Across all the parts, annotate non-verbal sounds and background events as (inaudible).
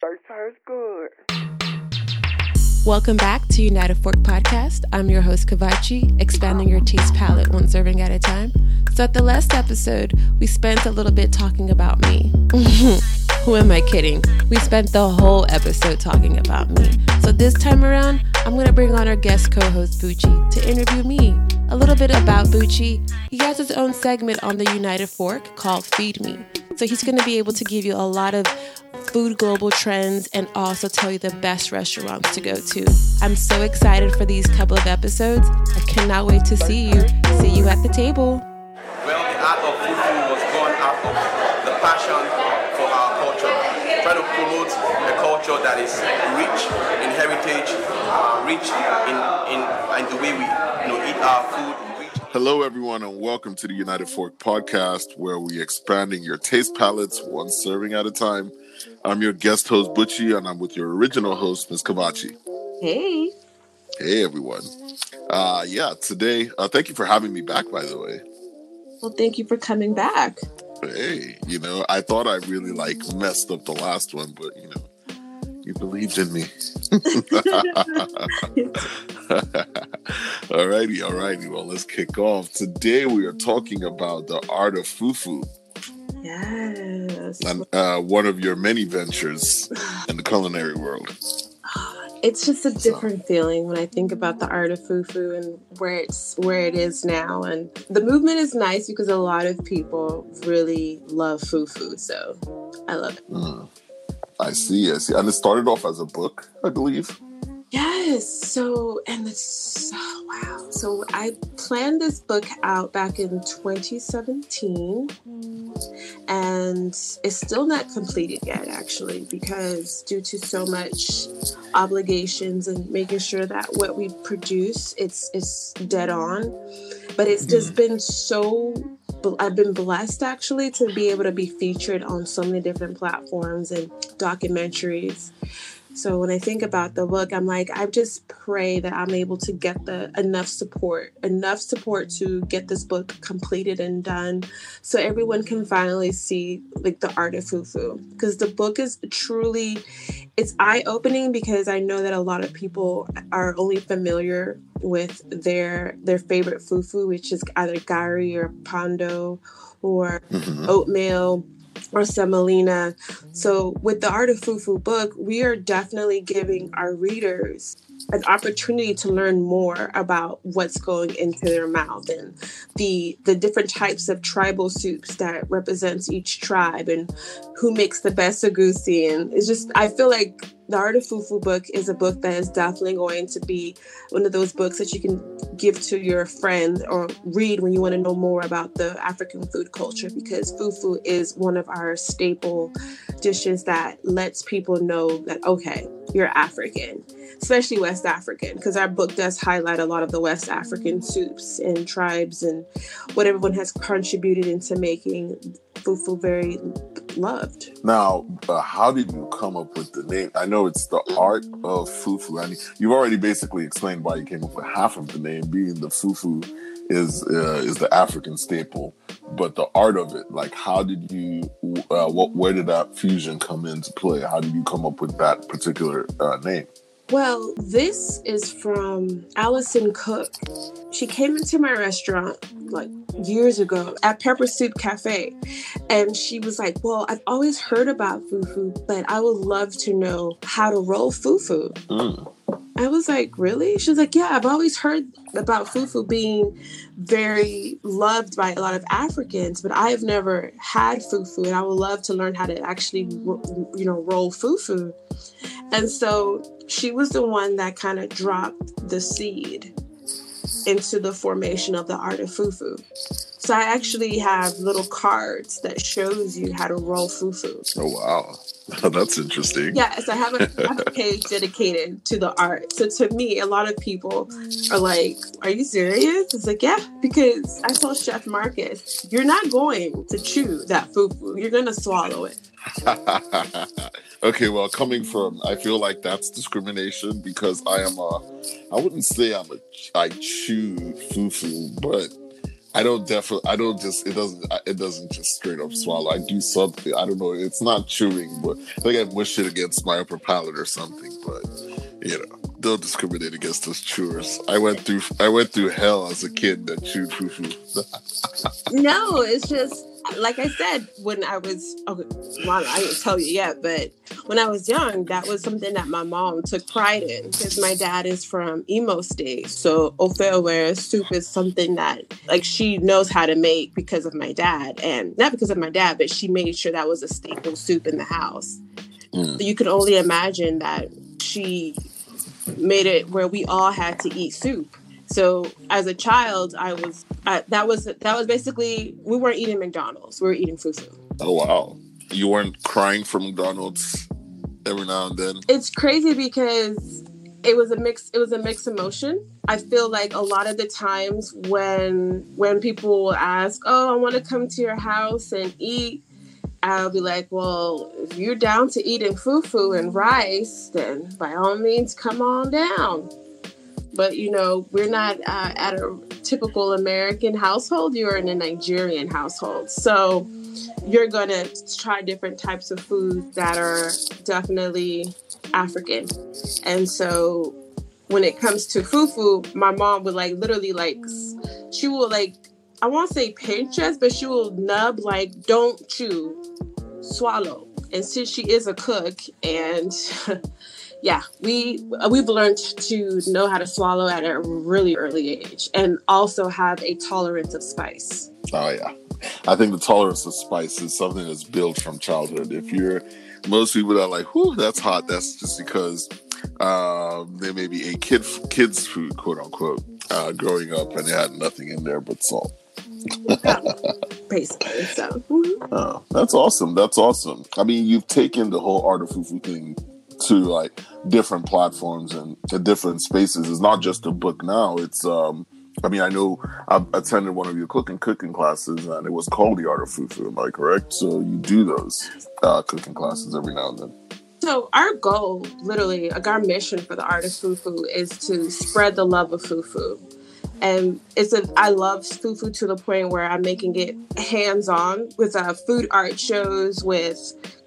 First time's good. Welcome back to United Fork Podcast. I'm your host, Kavachi, expanding your taste palette one serving at a time. So, at the last episode, we spent a little bit talking about me. (laughs) Who am I kidding? We spent the whole episode talking about me. So, this time around, I'm going to bring on our guest co host, Bucci, to interview me. A little bit about Bucci. He has his own segment on the United Fork called Feed Me. So, he's going to be able to give you a lot of food global trends, and also tell you the best restaurants to go to. I'm so excited for these couple of episodes. I cannot wait to see you. See you at the table. Well, the art of fufu was born out of the passion for our culture. Try to promote a culture that is rich in heritage, uh, rich in, in, in the way we you know, eat our food. Hello, everyone, and welcome to the United Fork podcast, where we're expanding your taste palettes one serving at a time. I'm your guest host, Butchie, and I'm with your original host, Ms. Kavachi. Hey. Hey, everyone. Uh, yeah, today, uh, thank you for having me back, by the way. Well, thank you for coming back. Hey, you know, I thought I really like messed up the last one, but you know, you believed in me. (laughs) (laughs) alrighty, alrighty. Well, let's kick off. Today we are talking about the art of fufu. Yes. And, uh, one of your many ventures in the culinary world. (sighs) It's just a different feeling when I think about the art of fufu and where it's where it is now. And the movement is nice because a lot of people really love fufu. So I love it. Mm. I see, I see. And it started off as a book, I believe. Yes. So, and it's oh, wow. So, I planned this book out back in 2017, and it's still not completed yet, actually, because due to so much obligations and making sure that what we produce it's it's dead on. But it's just mm-hmm. been so I've been blessed actually to be able to be featured on so many different platforms and documentaries. So when I think about the book, I'm like, I just pray that I'm able to get the enough support, enough support to get this book completed and done, so everyone can finally see like the art of fufu. Because the book is truly, it's eye opening because I know that a lot of people are only familiar with their their favorite fufu, which is either gari or poundo or mm-hmm. oatmeal or semolina. So mm-hmm. with the Art of Fufu book, we are definitely giving our readers an opportunity to learn more about what's going into their mouth and the the different types of tribal soups that represents each tribe and who makes the best egusi and it's just I feel like the Art of Fufu book is a book that is definitely going to be one of those books that you can give to your friend or read when you want to know more about the African food culture because fufu is one of our staple dishes that lets people know that okay, you're African, especially West African, because our book does highlight a lot of the West African soups and tribes and what everyone has contributed into making fufu very loved. Now, uh, how did you come up with the name? I know it's the art of fufu. I mean, you've already basically explained why you came up with half of the name, being the fufu is uh, is the African staple, but the art of it, like how did you, uh, what, where did that fusion come into play? How did you come up with that particular uh, name? Well, this is from Alison Cook. She came into my restaurant like years ago at Pepper Soup Cafe. And she was like, Well, I've always heard about fufu, but I would love to know how to roll fufu. Mm. I was like, Really? She was like, Yeah, I've always heard about fufu being very loved by a lot of Africans, but I have never had fufu, and I would love to learn how to actually, you know, roll fufu. And so she was the one that kind of dropped the seed into the formation of the art of fufu. So I actually have little cards that shows you how to roll fufu. Oh wow. (laughs) Oh, that's interesting. Yes, I have a, I have a page dedicated to the art. So to me, a lot of people are like, Are you serious? It's like, Yeah, because I told Chef Marcus, you're not going to chew that fufu. You're gonna swallow it. (laughs) okay, well, coming from, I feel like that's discrimination because I am a, I wouldn't say I'm a, I chew fufu, but I don't definitely. I don't just. It doesn't. It doesn't just straight up mm-hmm. swallow. I do something. I don't know. It's not chewing, but I think I mush it against my upper palate or something. But you know, don't discriminate against us chewers. I went through. I went through hell as a kid that chewed fufu. (laughs) no, it's just like I said, when I was, okay, well, I didn't tell you yet, but when I was young, that was something that my mom took pride in because my dad is from Imo State. So ofe soup is something that like she knows how to make because of my dad. And not because of my dad, but she made sure that was a staple soup in the house. Mm. You can only imagine that she made it where we all had to eat soup. So as a child, I was I, that was that was basically we weren't eating McDonald's. We were eating fufu. Oh wow! You weren't crying for McDonald's every now and then. It's crazy because it was a mix. It was a mixed emotion. I feel like a lot of the times when when people will ask, "Oh, I want to come to your house and eat," I'll be like, "Well, if you're down to eating fufu and rice, then by all means, come on down." But you know we're not uh, at a typical american household. You're in a nigerian household. So you're going to try different types of food that are definitely african. And so when it comes to fufu my mom would like literally like she will like i won't say pinch us but she will nub like don't chew swallow and since she is a cook and (laughs) yeah, we we've learned to know how to swallow at a really early age, and also have a tolerance of spice. Oh yeah, I think the tolerance of spice is something that's built from childhood. If you're most people are like, "Whoo, that's hot," that's just because um, they maybe ate kid kids food, quote unquote, uh, growing up, and they had nothing in there but salt. Basically, so. Mm-hmm. Oh, that's awesome. That's awesome. I mean, you've taken the whole art of fufu thing to like different platforms and to different spaces. It's not just a book now. It's um I mean I know I attended one of your cooking cooking classes and it was called the art of fufu, am I correct? So you do those uh, cooking classes every now and then. So our goal, literally, our mission for the art of fufu is to spread the love of fufu and it's a I love fufu to the point where I'm making it hands on with uh, food art shows, with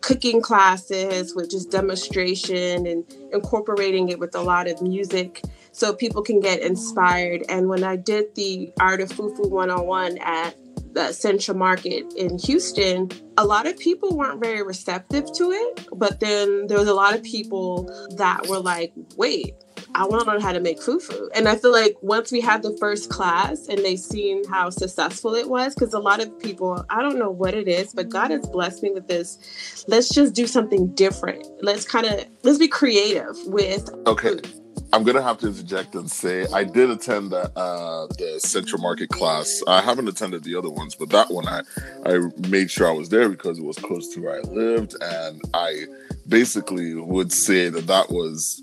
cooking classes, with just demonstration and incorporating it with a lot of music so people can get inspired. And when I did the Art of Fufu 101 at the Central Market in Houston, a lot of people weren't very receptive to it. But then there was a lot of people that were like, wait, I want to learn how to make fufu. And I feel like once we had the first class and they seen how successful it was, because a lot of people, I don't know what it is, but God has blessed me with this. Let's just do something different. Let's kind of let's be creative with. Okay. Food. I'm gonna have to interject and say I did attend the, uh, the Central Market class. I haven't attended the other ones, but that one I I made sure I was there because it was close to where I lived, and I basically would say that that was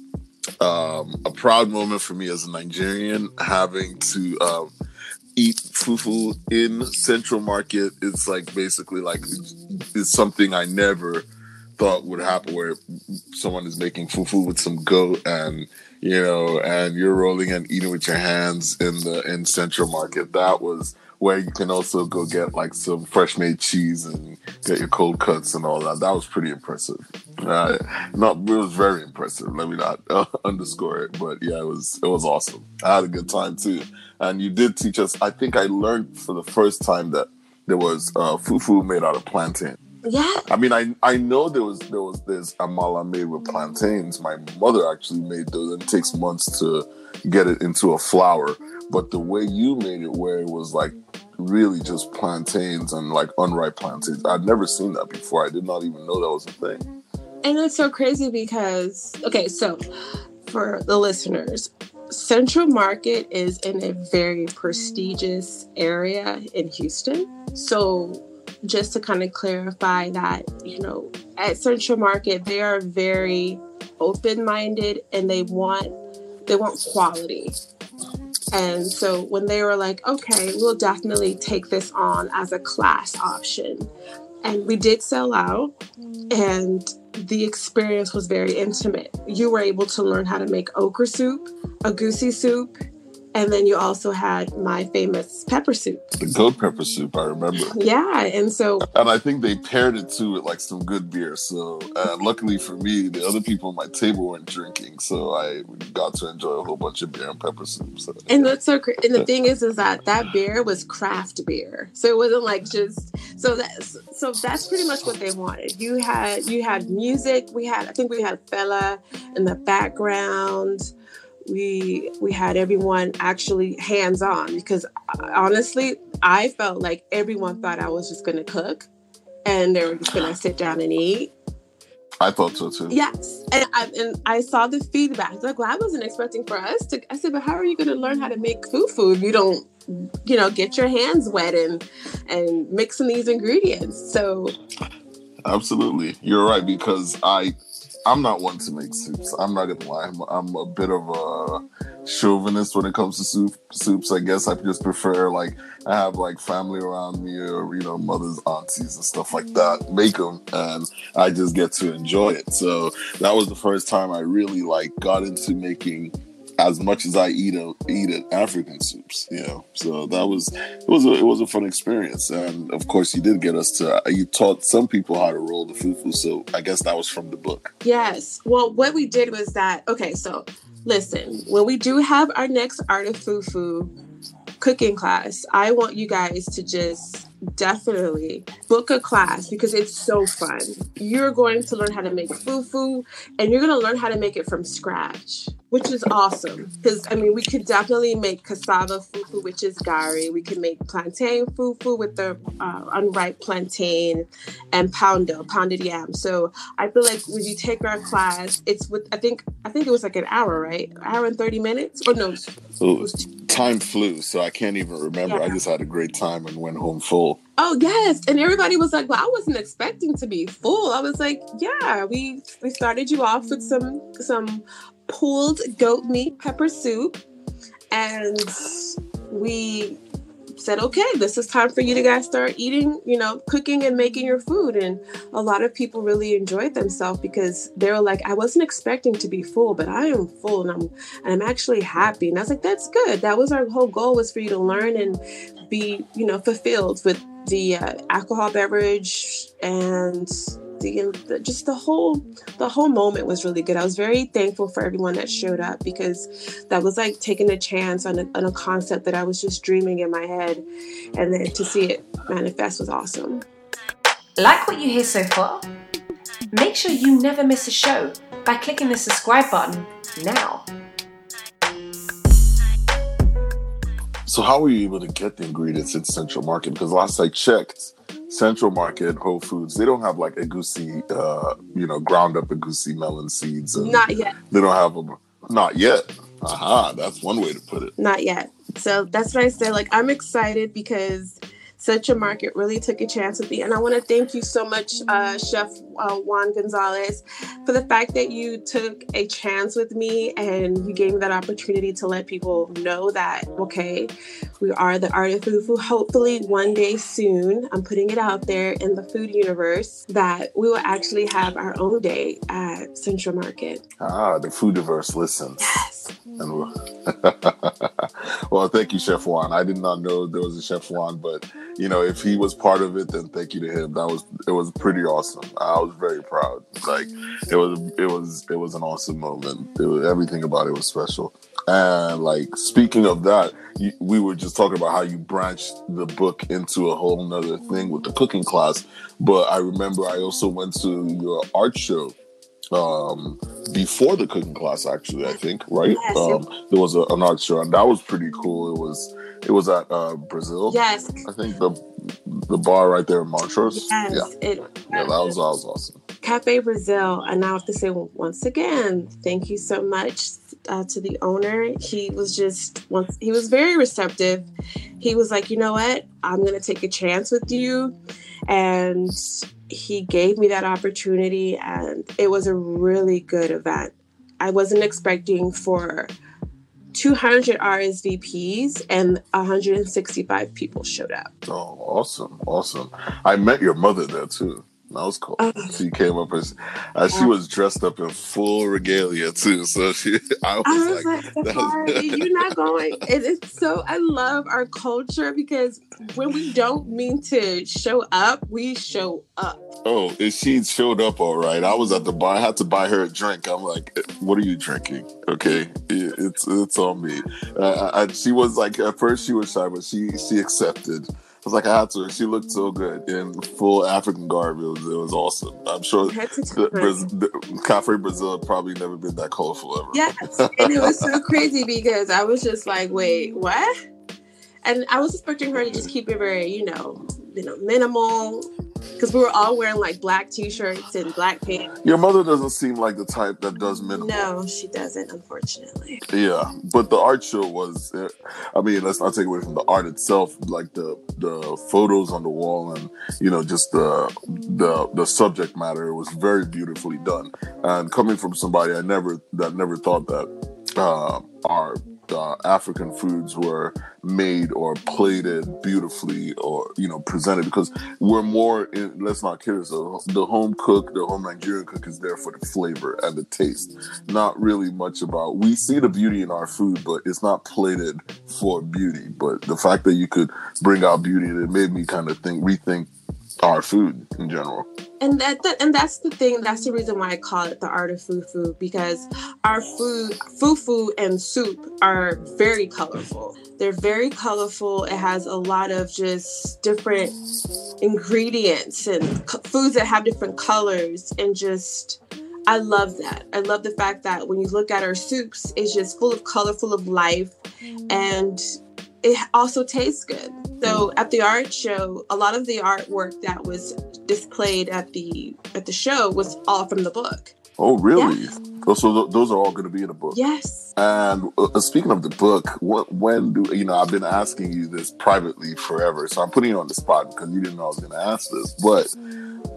um, a proud moment for me as a Nigerian having to um, eat fufu in Central Market. It's like basically like it's something I never thought would happen where someone is making fufu with some goat and you know and you're rolling and eating with your hands in the in Central Market. That was where you can also go get like some fresh made cheese and get your cold cuts and all that. That was pretty impressive. Uh, not it was very impressive. Let me not uh, (laughs) underscore it, but yeah, it was it was awesome. I had a good time too, and you did teach us. I think I learned for the first time that there was uh, fufu made out of plantain. Yeah. I mean, I I know there was there was this amala made with plantains. My mother actually made those, and it takes months to get it into a flour. But the way you made it, where it was like really just plantains and like unripe plantains, I'd never seen that before. I did not even know that was a thing. And it's so crazy because, okay, so for the listeners, Central Market is in a very prestigious area in Houston. So, just to kind of clarify that, you know, at Central Market, they are very open minded and they want they want quality. And so when they were like, okay, we'll definitely take this on as a class option. And we did sell out, and the experience was very intimate. You were able to learn how to make okra soup, egusi soup, And then you also had my famous pepper soup. The goat pepper soup, I remember. Yeah. And so. And I think they paired it too with like some good beer. So, uh, luckily for me, the other people at my table weren't drinking. So I got to enjoy a whole bunch of beer and pepper soup. So, and that's so great. And the thing is, is that that beer was craft beer. So it wasn't like just, so that's, so that's pretty much what they wanted. You had, you had music. We had, I think we had Fela in the background we we had everyone actually hands on because uh, honestly i felt like everyone thought i was just going to cook and they were just going to sit down and eat I thought so too. Yes, and I, and I saw the feedback. Like, well, I wasn't expecting for us to. I said, but how are you going to learn how to make fufu if you don't, you know, get your hands wet and and mixing these ingredients? So, absolutely, you're right because I I'm not one to make soups. I'm not gonna lie. I'm, I'm, a bit of a chauvinist when it comes to soup soups. I guess I just prefer like I have like family around me or you know mothers, aunties, and stuff like that make them, and I just get to enjoy it. So that was the first time I really like got into making as much as I eat a, eat it African soups, you know. So that was it was a, it was a fun experience, and of course you did get us to you taught some people how to roll the fufu. So I guess that was from the book. Yes. Well, what we did was that okay. So listen, when we do have our next art of fufu cooking class, I want you guys to just definitely book a class because it's so fun. You're going to learn how to make fufu and you're going to learn how to make it from scratch which is awesome because I mean we could definitely make cassava fufu, which is gari. We can make plantain fufu with the uh, unripe plantain and poundo, pounded yam. So I feel like when you take our class, it's with I think I think it was like an hour, right? hour and thirty minutes, or no? Ooh, time flew, so I can't even remember. Yeah. I just had a great time and went home full. Oh yes, and everybody was like, "Well, I wasn't expecting to be full." I was like, "Yeah, we we started you off with some some pulled goat meat pepper soup. And we said, okay, this is time for you to guys start eating, you know, cooking and making your food. And a lot of people really enjoyed themselves because they were like, I wasn't expecting to be full, but I am full and I'm and I'm actually happy. And I was like, that's good. That was our whole goal was for you to learn and be, you know, fulfilled with the uh, alcohol beverage and the, just the whole the whole moment was really good. I was very thankful for everyone that showed up because that was like taking a chance on a, on a concept that I was just dreaming in my head, and then to see it manifest was awesome. Like what you hear so far? Make sure you never miss a show by clicking the subscribe button now. So, how were you able to get the ingredients in Central Market? Because last I checked, Central Market, Whole Foods, they don't have like egusi, uh, you know, ground up egusi melon seeds. Not yet. They don't have them. Not yet. Aha, that's one way to put it. Not yet. So that's what I said. Like, I'm excited because Central Market really took a chance with me. And I want to thank you so much, uh, Chef uh, Juan Gonzalez, for the fact that you took a chance with me and you gave me that opportunity to let people know that, okay, we are the art of fufu. Hopefully, one day soon, I'm putting it out there in the food universe that we will actually have our own day at Central Market. Ah, the foodiverse listens. Yes. (laughs) well, thank you, Chef Juan. I did not know there was a Chef Juan, but you know, if he was part of it, then thank you to him. That was it was pretty awesome. I was very proud. Like it was it was it was an awesome moment. Was, everything about it was special. And like speaking of that, you, we were just talking about how you branched the book into a whole nother thing with the cooking class. But I remember I also went to your art show um before the cooking class actually i think right? Yes, um there was a, an art show and that was pretty cool. It was it was at uh brazil yes. I think the the bar right there in montrose. Yes, yeah. it, yeah that was that was awesome cafe brazil and i have to say once again thank you so much uh, to the owner he was just once he was very receptive he was like you know what i'm gonna take a chance with you and he gave me that opportunity and it was a really good event. I wasn't expecting for 200 RSVPs and 165 people showed up. Oh, awesome. Awesome. I met your mother there too. That was cool. Uh, she came up as, as she was dressed up in full regalia too. So she, (laughs) I was, I was like, like (laughs) was... "You're (laughs) not going." And it's so I love our culture because when we don't mean to show up, we show up. Oh, and she showed up all right. I was at the bar. I had to buy her a drink. I'm like, "What are you drinking?" Okay, it's it's on me. Uh, I, she was like, at first she was shy, but she she accepted was like, I had to. She looked so good in full African garb. It was, it was awesome. I'm sure the, Cafe Brazil probably never been that colorful ever. Yes, and it was so crazy because I was just like, wait, what? And I was expecting her to just keep it very, you know, you know, minimal, because we were all wearing like black t-shirts and black pants. Your mother doesn't seem like the type that does minimal. No, she doesn't, unfortunately. Yeah, but the art show was. Eh, I mean, let's not take away from the art itself, like the the photos on the wall and you know just the the the subject matter was very beautifully done. And coming from somebody I never that never thought that uh, our uh, African foods were made or plated beautifully or you know presented because we're more in, let's not kid ourselves the home cook the home Nigerian cook is there for the flavor and the taste. Not really much about we see the beauty in our food but it's not plated for beauty. But the fact that you could bring out beauty it made me kind of think rethink our food in general. And that, that, and that's the thing. That's the reason why I call it the art of fufu because our food, fufu and soup are very colorful. They're very colorful. It has a lot of just different ingredients and foods that have different colors and just. I love that. I love the fact that when you look at our soups, it's just full of color, full of life, and it also tastes good. So at the art show, a lot of the artwork that was displayed at the at the show was all from the book. Oh, really? Yes. Oh, so th- those are all going to be in the book. Yes. And uh, speaking of the book, what when do you know? I've been asking you this privately forever, so I'm putting you on the spot because you didn't know I was going to ask this. But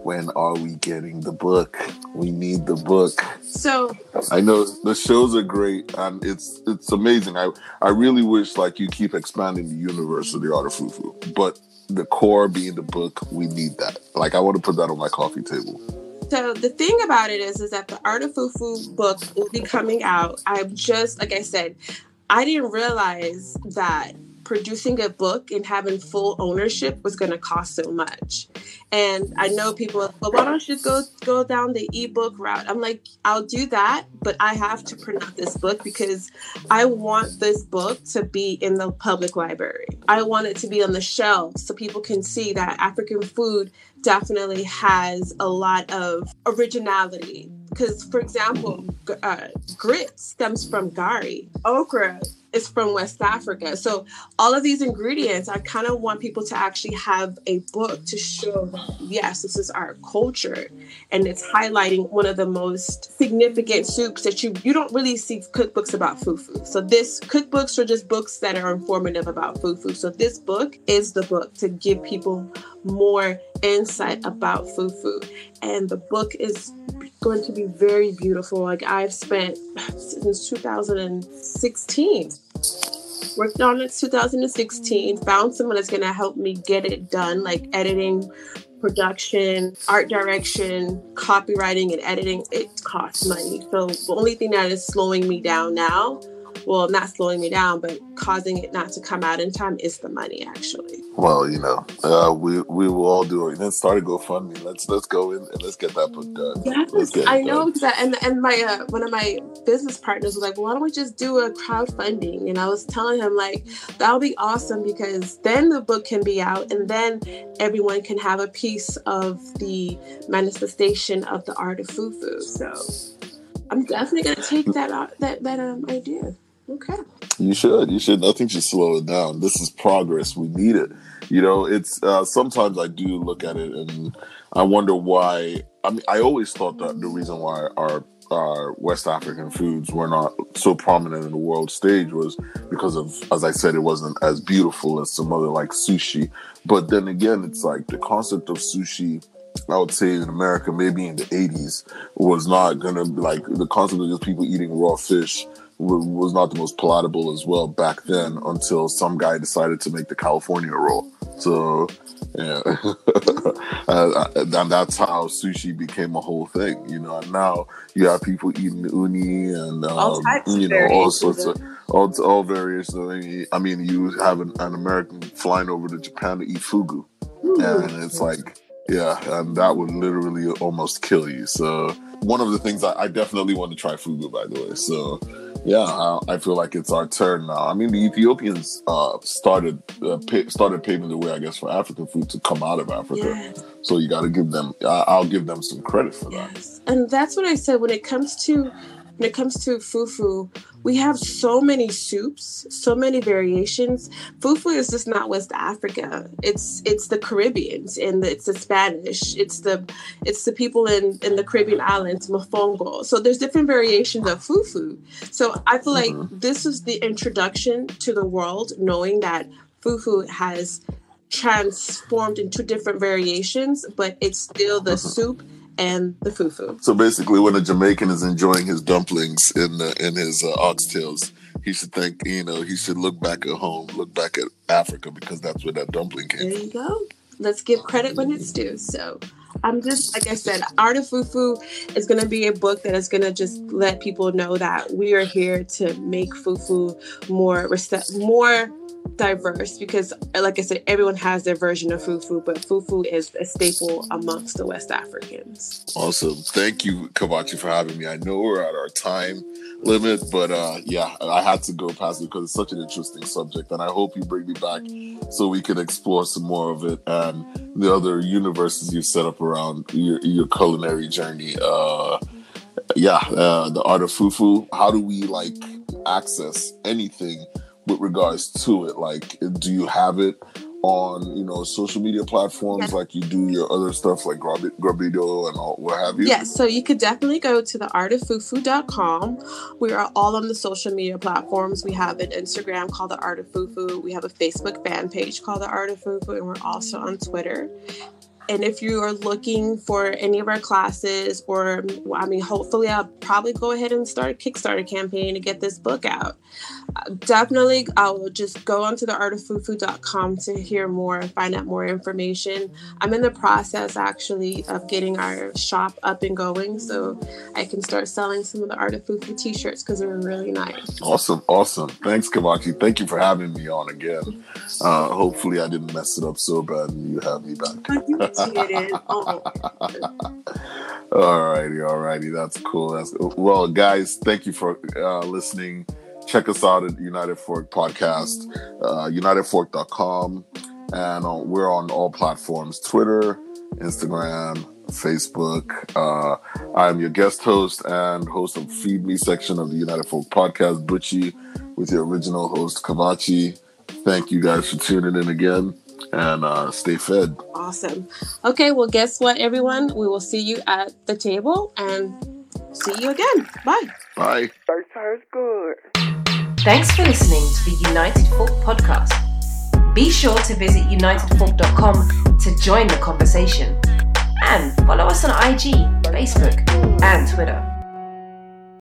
when are we getting the book? We need the book. So I know the shows are great and it's it's amazing. I I really wish like you keep expanding the universe of the art of fufu, but the core being the book, we need that. Like I want to put that on my coffee table. So the thing about it is, is that the Art of Fufu book will be coming out. I'm just like I said, I didn't realize that producing a book and having full ownership was going to cost so much. And I know people, well, why don't you go go down the ebook route? I'm like, I'll do that, but I have to print out this book because I want this book to be in the public library. I want it to be on the shelf so people can see that African food definitely has a lot of originality. Because, for example, uh, grit stems from gari, okra is from West Africa. So all of these ingredients, I kind of want people to actually have a book to show that yes, this is our culture, and it's highlighting one of the most significant soups that you you don't really see cookbooks about fufu. So this cookbooks are just books that are informative about fufu. So this book is the book to give people more insight about fufu, and the book is going to be very beautiful. Like I've spent since 2016 worked on it 2016 found someone that's going to help me get it done like editing production art direction copywriting and editing it costs money so the only thing that is slowing me down now well, not slowing me down, but causing it not to come out in time is the money actually. Well, you know, uh, we we will all do it. Then start a GoFundMe. Let's let's go in and let's get that book done. Yes, I know that. And and my uh, one of my business partners was like, well, "Why don't we just do a crowdfunding?" And I was telling him like, "That'll be awesome because then the book can be out, and then everyone can have a piece of the manifestation of the art of fufu." So. I'm definitely gonna take that uh, that that um idea. Okay. You should. You should. Nothing should slow it down. This is progress. We need it. You know, it's uh, sometimes I do look at it and I wonder why. I mean, I always thought that the reason why our our West African foods were not so prominent in the world stage was because of, as I said, it wasn't as beautiful as some other like sushi. But then again, it's like the concept of sushi I would say in America, maybe in the 80s, was not gonna like the concept of just people eating raw fish was not the most palatable as well back then until some guy decided to make the California roll. So yeah, (laughs) uh, and that's how sushi became a whole thing, you know. And now you have people eating uni and um, All types of you know all sorts of- all all variations. I mean, you have an, an American flying over to Japan to eat fugu, and it's like yeah, and that would literally almost kill you. So one of the things I, I definitely want to try fugu, by the way. So yeah, I, I feel like it's our turn now. I mean, the Ethiopians uh, started uh, pa- started paving the way, I guess, for African food to come out of Africa. Yes. So you got to give them. I, I'll give them some credit for that. Yes. And that's what I said when it comes to when it comes to fufu, we have so many soups, so many variations. Fufu is just not West Africa. It's it's the Caribbeans and it's the Spanish. It's the it's the people in in the Caribbean islands, mofongo. So there's different variations of fufu. So I feel like mm-hmm. this is the introduction to the world, knowing that fufu has transformed into different variations, but it's still the mm-hmm. soup and the fufu. So basically, when a Jamaican is enjoying his dumplings in the, in his uh, oxtails, he should think you know he should look back at home, look back at Africa because that's where that dumpling came. There from. you go. Let's give credit when it's due. So I'm just like I said, Art of Fufu is going to be a book that is going to just let people know that we are here to make fufu more rece- more diverse because like I said everyone has their version of fufu but fufu is a staple amongst the West Africans. Awesome. Thank you, Kavachi, for having me. I know we're at our time limit, but uh, yeah, I had to go past it because it's such an interesting subject, and I hope you bring me back so we can explore some more of it and the other universes you set up around your, your culinary journey. Uh, yeah, uh, the art of fufu. How do we like access anything with regards to it? Like, do you have it? On you know social media platforms Yes. like you do your other stuff like Grub- Grubido and all what have you. Yes, so you could definitely go to the artoffufu.com. We are all on the social media platforms. We have an Instagram called the Art of Fufu. We have a Facebook fan page called the Art of Fufu, and we're also on Twitter. And if you are looking for any of our classes, or I mean, hopefully, I'll probably go ahead and start a Kickstarter campaign to get this book out. Uh, definitely, I will just go onto the artoffufu.com to hear more, and find out more information. I'm in the process actually of getting our shop up and going, so I can start selling some of the Art of Fufu t-shirts because they're really nice. Awesome, awesome. Thanks, Kavachi. Thank you for having me on again. Uh, hopefully, I didn't mess it up so bad and you have me back. But you did it. Oh. Alrighty, alrighty. That's cool. That's well, guys. Thank you for uh, listening. Check us out at United Fork Podcast, uh, UnitedFork.com, and uh, we're on all platforms: Twitter, Instagram, Facebook. Uh, I'm your guest host and host of Feed Me section of the United Fork Podcast, Butchie, with your original host Kavachi. Thank you guys for tuning in again, and uh, stay fed. Awesome. Okay, well, guess what, everyone? We will see you at the table and see you again. Bye. Bye. First time's good. Thanks for listening to the United Fork podcast. Be sure to visit unitedfork.com to join the conversation and follow us on IG, Facebook, and Twitter.